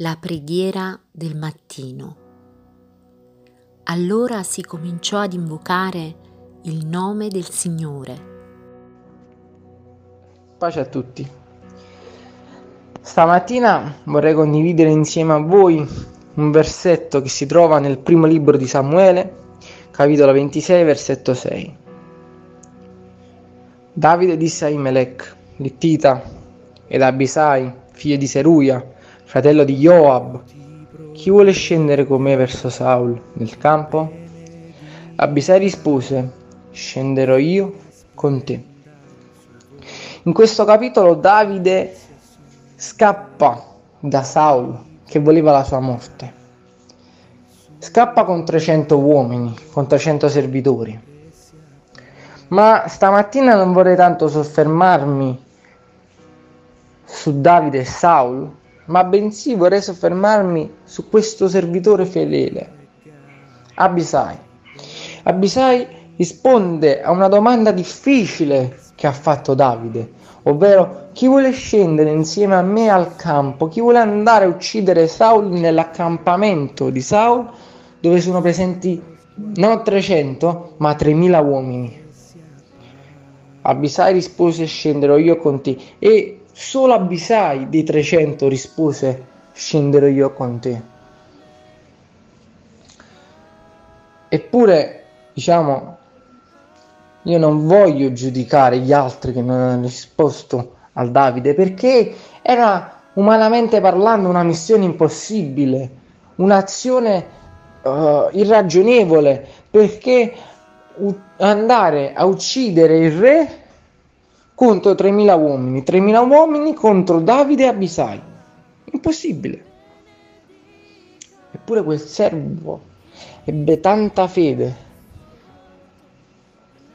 La preghiera del mattino. Allora si cominciò ad invocare il nome del Signore. Pace a tutti. Stamattina vorrei condividere insieme a voi un versetto che si trova nel primo libro di Samuele, capitolo 26, versetto 6. Davide disse a Imelec, Littita, ed Abisai, figlio di Seruia, fratello di Joab, chi vuole scendere con me verso Saul nel campo? Abisai rispose, scenderò io con te. In questo capitolo Davide scappa da Saul che voleva la sua morte. Scappa con 300 uomini, con 300 servitori. Ma stamattina non vorrei tanto soffermarmi su Davide e Saul, ma bensì vorrei soffermarmi su questo servitore fedele, Abisai. Abisai risponde a una domanda difficile che ha fatto Davide, ovvero chi vuole scendere insieme a me al campo, chi vuole andare a uccidere Saul nell'accampamento di Saul dove sono presenti non 300 ma 3000 uomini. Abisai rispose scenderò io con te e Solo Abisai dei 300 rispose scenderò io con te. Eppure, diciamo, io non voglio giudicare gli altri che non hanno risposto al Davide perché era umanamente parlando una missione impossibile, un'azione uh, irragionevole perché u- andare a uccidere il re contro 3.000 uomini, 3.000 uomini contro Davide e Abisai. Impossibile. Eppure quel servo ebbe tanta fede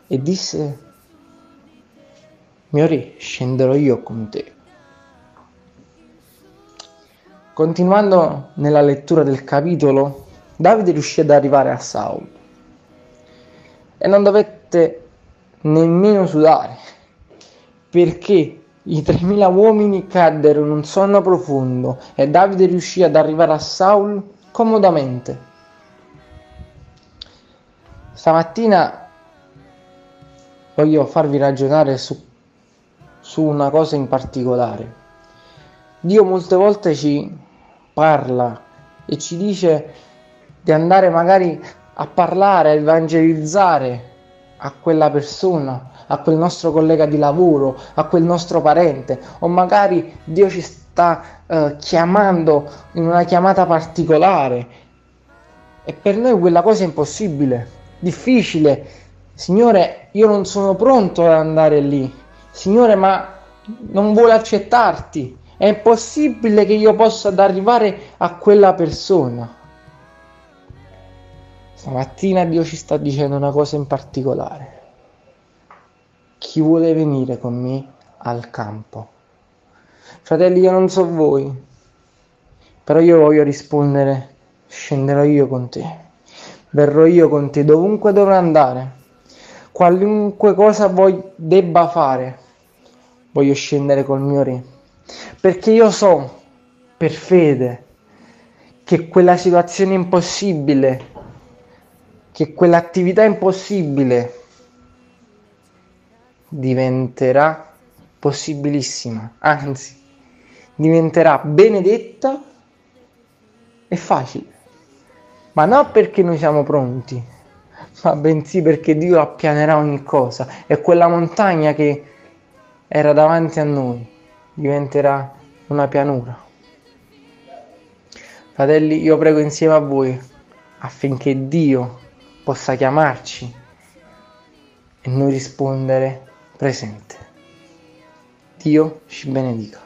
e disse, mio re, scenderò io con te. Continuando nella lettura del capitolo, Davide riuscì ad arrivare a Saul e non dovette nemmeno sudare perché i 3.000 uomini caddero in un sonno profondo e Davide riuscì ad arrivare a Saul comodamente. Stamattina voglio farvi ragionare su, su una cosa in particolare. Dio molte volte ci parla e ci dice di andare magari a parlare, a evangelizzare a quella persona, a quel nostro collega di lavoro, a quel nostro parente, o magari Dio ci sta eh, chiamando in una chiamata particolare. E per noi quella cosa è impossibile, difficile. Signore, io non sono pronto ad andare lì. Signore, ma non vuole accettarti. È impossibile che io possa arrivare a quella persona. Stamattina Dio ci sta dicendo una cosa in particolare. Chi vuole venire con me al campo? Fratelli, io non so voi, però io voglio rispondere, scenderò io con te, verrò io con te dovunque dovrò andare, qualunque cosa voi debba fare, voglio scendere col mio re, perché io so per fede che quella situazione impossibile che quell'attività impossibile diventerà possibilissima, anzi diventerà benedetta e facile. Ma non perché noi siamo pronti, ma bensì perché Dio appianerà ogni cosa e quella montagna che era davanti a noi diventerà una pianura. Fratelli, io prego insieme a voi affinché Dio possa chiamarci e noi rispondere presente. Dio ci benedica.